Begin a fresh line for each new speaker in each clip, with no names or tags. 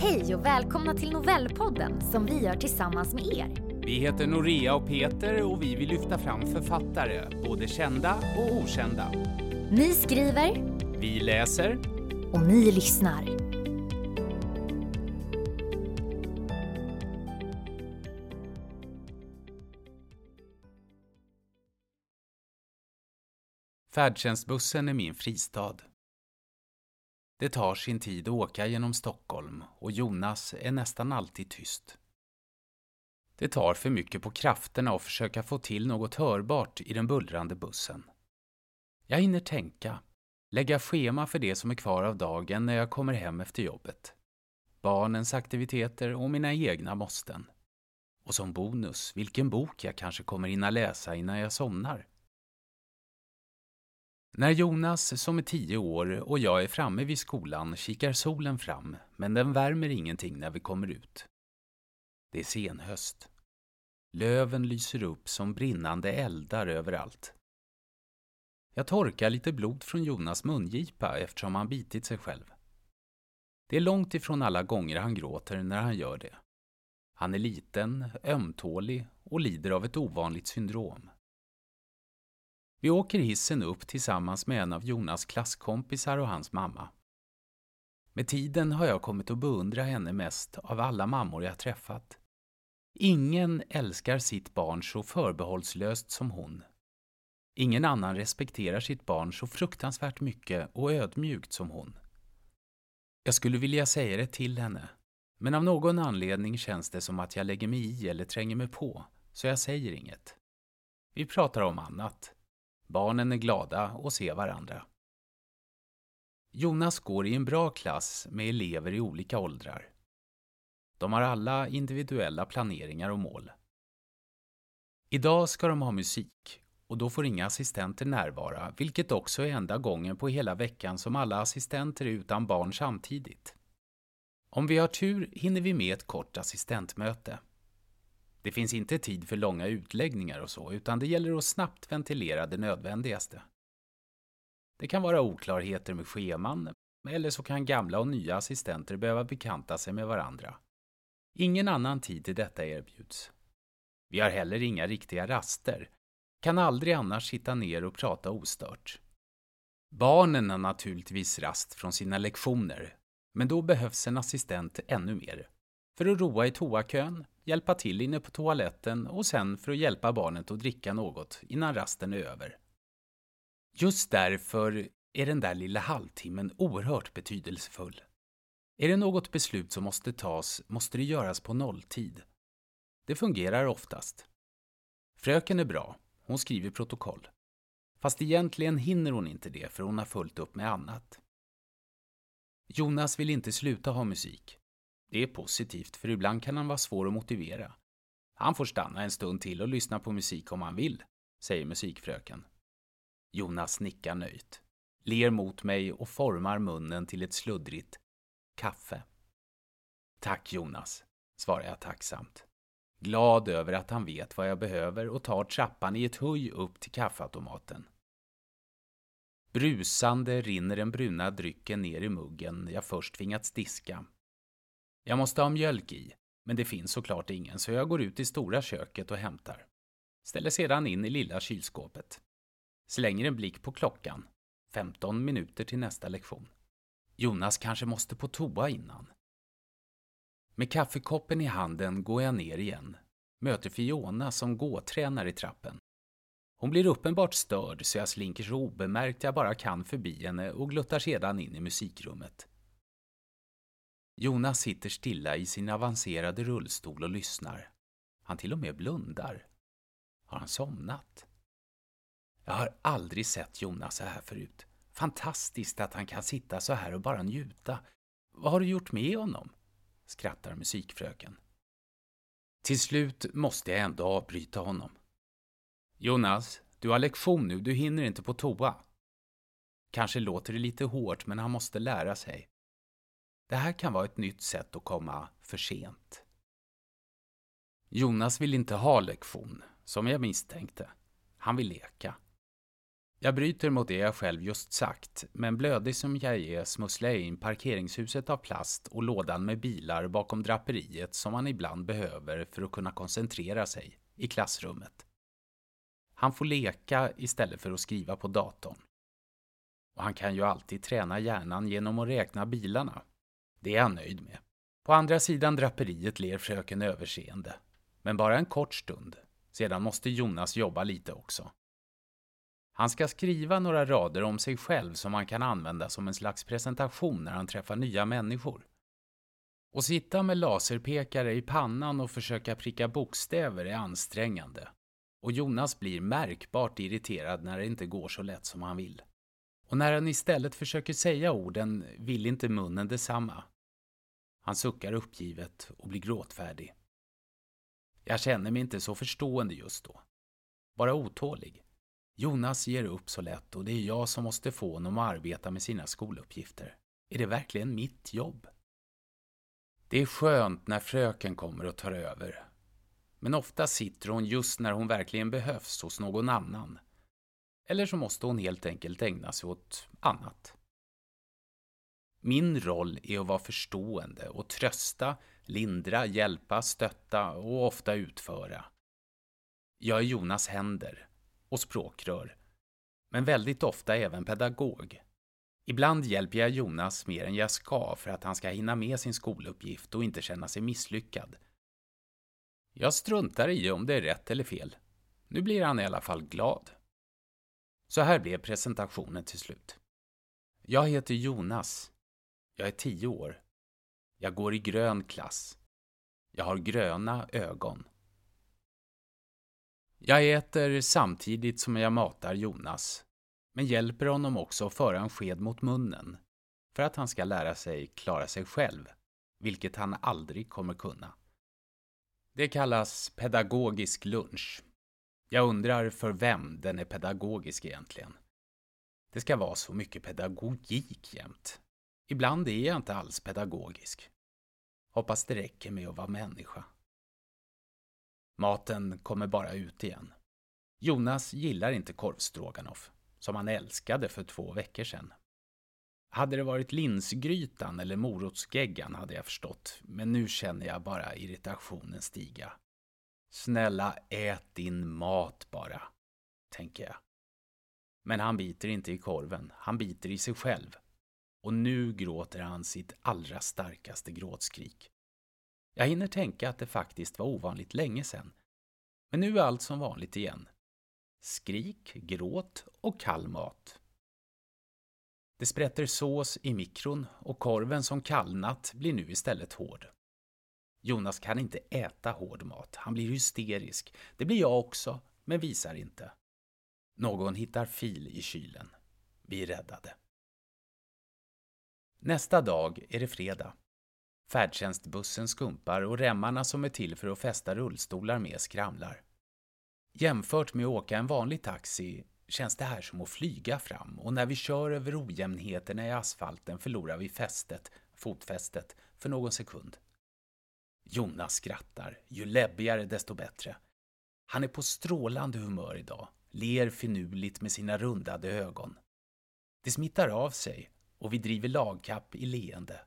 Hej och välkomna till Novellpodden som vi gör tillsammans med er.
Vi heter Norea och Peter och vi vill lyfta fram författare, både kända och okända.
Ni skriver
Vi läser
och ni lyssnar.
Färdtjänstbussen är min fristad. Det tar sin tid att åka genom Stockholm och Jonas är nästan alltid tyst. Det tar för mycket på krafterna att försöka få till något hörbart i den bullrande bussen. Jag hinner tänka, lägga schema för det som är kvar av dagen när jag kommer hem efter jobbet. Barnens aktiviteter och mina egna måsten. Och som bonus, vilken bok jag kanske kommer hinna läsa innan jag somnar. När Jonas, som är tio år, och jag är framme vid skolan kikar solen fram, men den värmer ingenting när vi kommer ut. Det är senhöst. Löven lyser upp som brinnande eldar överallt. Jag torkar lite blod från Jonas mungipa eftersom han bitit sig själv. Det är långt ifrån alla gånger han gråter när han gör det. Han är liten, ömtålig och lider av ett ovanligt syndrom. Vi åker hissen upp tillsammans med en av Jonas klasskompisar och hans mamma. Med tiden har jag kommit att beundra henne mest av alla mammor jag träffat. Ingen älskar sitt barn så förbehållslöst som hon. Ingen annan respekterar sitt barn så fruktansvärt mycket och ödmjukt som hon. Jag skulle vilja säga det till henne, men av någon anledning känns det som att jag lägger mig i eller tränger mig på, så jag säger inget. Vi pratar om annat. Barnen är glada och ser varandra. Jonas går i en bra klass med elever i olika åldrar. De har alla individuella planeringar och mål. Idag ska de ha musik och då får inga assistenter närvara, vilket också är enda gången på hela veckan som alla assistenter är utan barn samtidigt. Om vi har tur hinner vi med ett kort assistentmöte. Det finns inte tid för långa utläggningar och så, utan det gäller att snabbt ventilera det nödvändigaste. Det kan vara oklarheter med scheman, eller så kan gamla och nya assistenter behöva bekanta sig med varandra. Ingen annan tid till detta erbjuds. Vi har heller inga riktiga raster, kan aldrig annars sitta ner och prata ostört. Barnen har naturligtvis rast från sina lektioner, men då behövs en assistent ännu mer. För att roa i toakön, hjälpa till inne på toaletten och sen för att hjälpa barnet att dricka något innan rasten är över. Just därför är den där lilla halvtimmen oerhört betydelsefull. Är det något beslut som måste tas måste det göras på nolltid. Det fungerar oftast. Fröken är bra, hon skriver protokoll. Fast egentligen hinner hon inte det för hon har fullt upp med annat. Jonas vill inte sluta ha musik. Det är positivt, för ibland kan han vara svår att motivera. Han får stanna en stund till och lyssna på musik om han vill, säger musikfröken. Jonas nickar nöjt, ler mot mig och formar munnen till ett sluddrigt kaffe. Tack Jonas, svarar jag tacksamt. Glad över att han vet vad jag behöver och tar trappan i ett höj upp till kaffeautomaten. Brusande rinner den bruna drycken ner i muggen jag först tvingats diska jag måste ha mjölk i, men det finns såklart ingen så jag går ut i stora köket och hämtar. Ställer sedan in i lilla kylskåpet. Slänger en blick på klockan. 15 minuter till nästa lektion. Jonas kanske måste på toa innan. Med kaffekoppen i handen går jag ner igen. Möter Fiona som gåtränar i trappen. Hon blir uppenbart störd så jag slinker så obemärkt jag bara kan förbi henne och gluttar sedan in i musikrummet. Jonas sitter stilla i sin avancerade rullstol och lyssnar. Han till och med blundar. Har han somnat? Jag har aldrig sett Jonas så här förut. Fantastiskt att han kan sitta så här och bara njuta. Vad har du gjort med honom? skrattar musikfröken. Till slut måste jag ändå avbryta honom. Jonas, du har lektion nu, du hinner inte på toa. Kanske låter det lite hårt, men han måste lära sig. Det här kan vara ett nytt sätt att komma för sent. Jonas vill inte ha lektion, som jag misstänkte. Han vill leka. Jag bryter mot det jag själv just sagt, men blödig som jag är smusslar jag in parkeringshuset av plast och lådan med bilar bakom draperiet som man ibland behöver för att kunna koncentrera sig i klassrummet. Han får leka istället för att skriva på datorn. Och han kan ju alltid träna hjärnan genom att räkna bilarna. Det är han nöjd med. På andra sidan draperiet ler fröken överseende. Men bara en kort stund. Sedan måste Jonas jobba lite också. Han ska skriva några rader om sig själv som han kan använda som en slags presentation när han träffar nya människor. Att sitta med laserpekare i pannan och försöka pricka bokstäver är ansträngande. Och Jonas blir märkbart irriterad när det inte går så lätt som han vill. Och när han istället försöker säga orden vill inte munnen detsamma. Han suckar uppgivet och blir gråtfärdig. Jag känner mig inte så förstående just då. Bara otålig. Jonas ger upp så lätt och det är jag som måste få honom att arbeta med sina skoluppgifter. Är det verkligen mitt jobb? Det är skönt när fröken kommer och tar över. Men ofta sitter hon just när hon verkligen behövs hos någon annan. Eller så måste hon helt enkelt ägna sig åt annat. Min roll är att vara förstående och trösta, lindra, hjälpa, stötta och ofta utföra. Jag är Jonas händer och språkrör, men väldigt ofta även pedagog. Ibland hjälper jag Jonas mer än jag ska för att han ska hinna med sin skoluppgift och inte känna sig misslyckad. Jag struntar i om det är rätt eller fel. Nu blir han i alla fall glad. Så här blev presentationen till slut. Jag heter Jonas. Jag är tio år. Jag går i grön klass. Jag har gröna ögon. Jag äter samtidigt som jag matar Jonas, men hjälper honom också att föra en sked mot munnen för att han ska lära sig klara sig själv, vilket han aldrig kommer kunna. Det kallas pedagogisk lunch. Jag undrar för vem den är pedagogisk egentligen. Det ska vara så mycket pedagogik jämt. Ibland är jag inte alls pedagogisk. Hoppas det räcker med att vara människa. Maten kommer bara ut igen. Jonas gillar inte korvstroganoff, som han älskade för två veckor sedan. Hade det varit linsgrytan eller morotsgeggan hade jag förstått, men nu känner jag bara irritationen stiga. Snälla, ät din mat bara, tänker jag. Men han biter inte i korven, han biter i sig själv. Och nu gråter han sitt allra starkaste gråtskrik. Jag hinner tänka att det faktiskt var ovanligt länge sedan. Men nu är allt som vanligt igen. Skrik, gråt och kall mat. Det sprätter sås i mikron och korven som kallnat blir nu istället hård. Jonas kan inte äta hård mat. Han blir hysterisk. Det blir jag också, men visar inte. Någon hittar fil i kylen. Vi är räddade. Nästa dag är det fredag. Färdtjänstbussen skumpar och remmarna som är till för att fästa rullstolar med skramlar. Jämfört med att åka en vanlig taxi känns det här som att flyga fram och när vi kör över ojämnheterna i asfalten förlorar vi fästet, fotfästet, för någon sekund. Jonas skrattar, ju läbbigare desto bättre. Han är på strålande humör idag, ler finurligt med sina rundade ögon. Det smittar av sig och vi driver lagkapp i leende.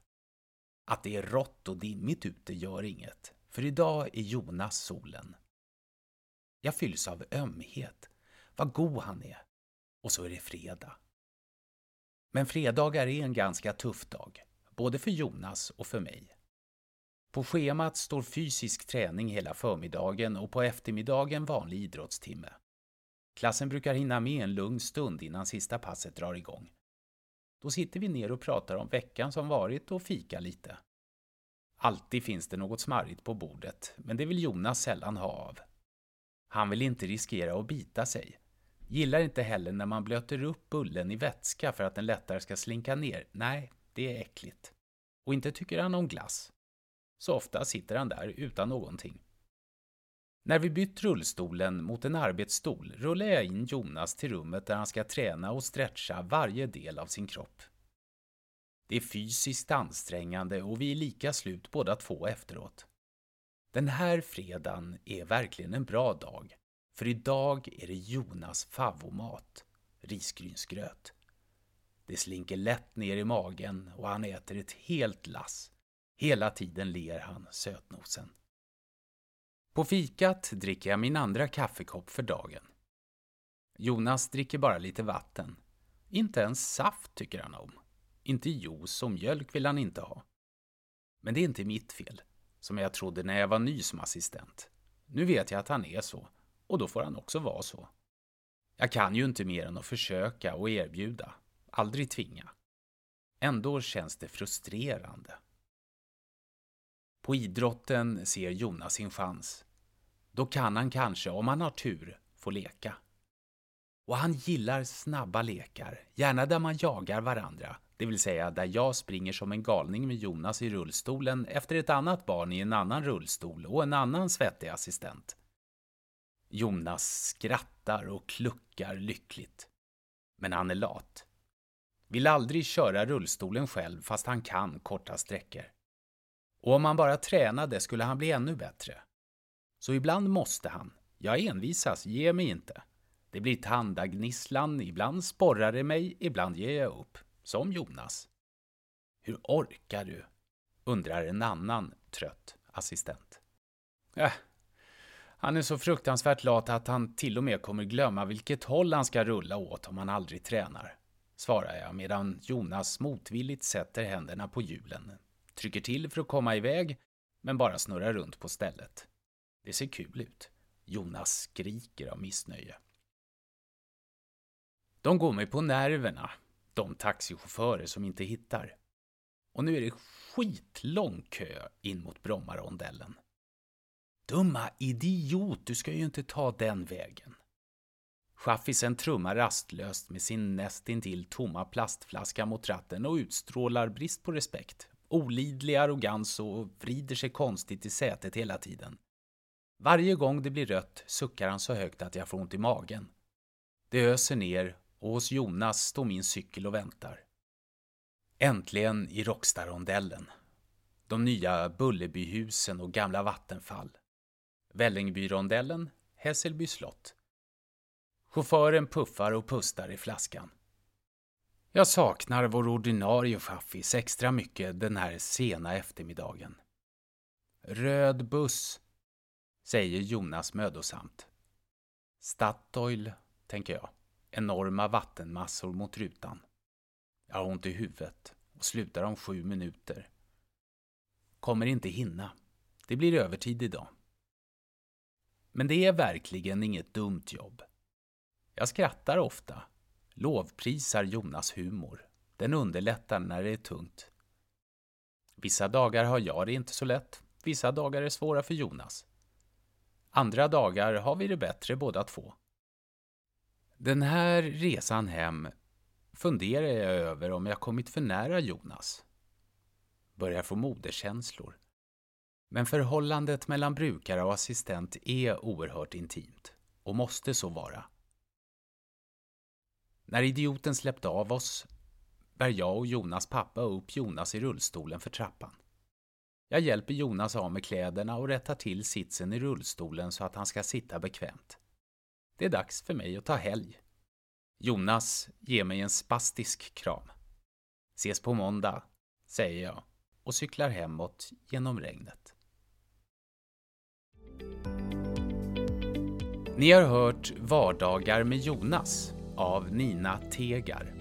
Att det är rått och dimmigt ute gör inget, för idag är Jonas solen. Jag fylls av ömhet. Vad god han är. Och så är det fredag. Men fredagar är en ganska tuff dag, både för Jonas och för mig. På schemat står fysisk träning hela förmiddagen och på eftermiddagen vanlig idrottstimme. Klassen brukar hinna med en lugn stund innan sista passet drar igång. Då sitter vi ner och pratar om veckan som varit och fikar lite. Alltid finns det något smarrigt på bordet, men det vill Jonas sällan ha av. Han vill inte riskera att bita sig. Gillar inte heller när man blöter upp bullen i vätska för att den lättare ska slinka ner. Nej, det är äckligt. Och inte tycker han om glass. Så ofta sitter han där utan någonting. När vi bytt rullstolen mot en arbetsstol rullar jag in Jonas till rummet där han ska träna och stretcha varje del av sin kropp. Det är fysiskt ansträngande och vi är lika slut båda två efteråt. Den här fredagen är verkligen en bra dag, för idag är det Jonas favomat. risgrynsgröt. Det slinker lätt ner i magen och han äter ett helt lass. Hela tiden ler han, sötnosen. På fikat dricker jag min andra kaffekopp för dagen. Jonas dricker bara lite vatten. Inte ens saft tycker han om. Inte juice och mjölk vill han inte ha. Men det är inte mitt fel, som jag trodde när jag var ny som assistent. Nu vet jag att han är så, och då får han också vara så. Jag kan ju inte mer än att försöka och erbjuda, aldrig tvinga. Ändå känns det frustrerande. På idrotten ser Jonas sin chans. Då kan han kanske, om han har tur, få leka. Och han gillar snabba lekar, gärna där man jagar varandra, det vill säga där jag springer som en galning med Jonas i rullstolen efter ett annat barn i en annan rullstol och en annan svettig assistent. Jonas skrattar och kluckar lyckligt. Men han är lat. Vill aldrig köra rullstolen själv fast han kan korta sträckor. Och om han bara tränade skulle han bli ännu bättre. Så ibland måste han. Jag envisas, ge mig inte. Det blir tandagnisslan, ibland sporrar det mig, ibland ger jag upp. Som Jonas. Hur orkar du? undrar en annan trött assistent. Äh, han är så fruktansvärt lat att han till och med kommer glömma vilket håll han ska rulla åt om han aldrig tränar, svarar jag medan Jonas motvilligt sätter händerna på hjulen, trycker till för att komma iväg, men bara snurrar runt på stället. Det ser kul ut. Jonas skriker av missnöje. De går mig på nerverna, de taxichaufförer som inte hittar. Och nu är det skitlång kö in mot Brommarondellen. Dumma idiot, du ska ju inte ta den vägen. Chaffisen trummar rastlöst med sin nästintill tomma plastflaska mot ratten och utstrålar brist på respekt, olidlig arrogans och vrider sig konstigt i sätet hela tiden. Varje gång det blir rött suckar han så högt att jag får ont i magen. Det öser ner och hos Jonas står min cykel och väntar. Äntligen i Råckstarondellen. De nya Bullerbyhusen och gamla vattenfall. Vällingbyrondellen, Hässelby slott. Chauffören puffar och pustar i flaskan. Jag saknar vår ordinarie chaffis extra mycket den här sena eftermiddagen. Röd buss, säger Jonas mödosamt. Statoil, tänker jag. Enorma vattenmassor mot rutan. Jag har ont i huvudet och slutar om sju minuter. Kommer inte hinna. Det blir övertid idag. Men det är verkligen inget dumt jobb. Jag skrattar ofta, lovprisar Jonas humor. Den underlättar när det är tungt. Vissa dagar har jag det inte så lätt, vissa dagar är svåra för Jonas. Andra dagar har vi det bättre båda två. Den här resan hem funderar jag över om jag kommit för nära Jonas. Börjar få moderskänslor. Men förhållandet mellan brukare och assistent är oerhört intimt och måste så vara. När idioten släppte av oss bär jag och Jonas pappa upp Jonas i rullstolen för trappan. Jag hjälper Jonas av med kläderna och rättar till sitsen i rullstolen så att han ska sitta bekvämt. Det är dags för mig att ta helg. Jonas ger mig en spastisk kram. Ses på måndag, säger jag och cyklar hemåt genom regnet. Ni har hört Vardagar med Jonas av Nina Tegar.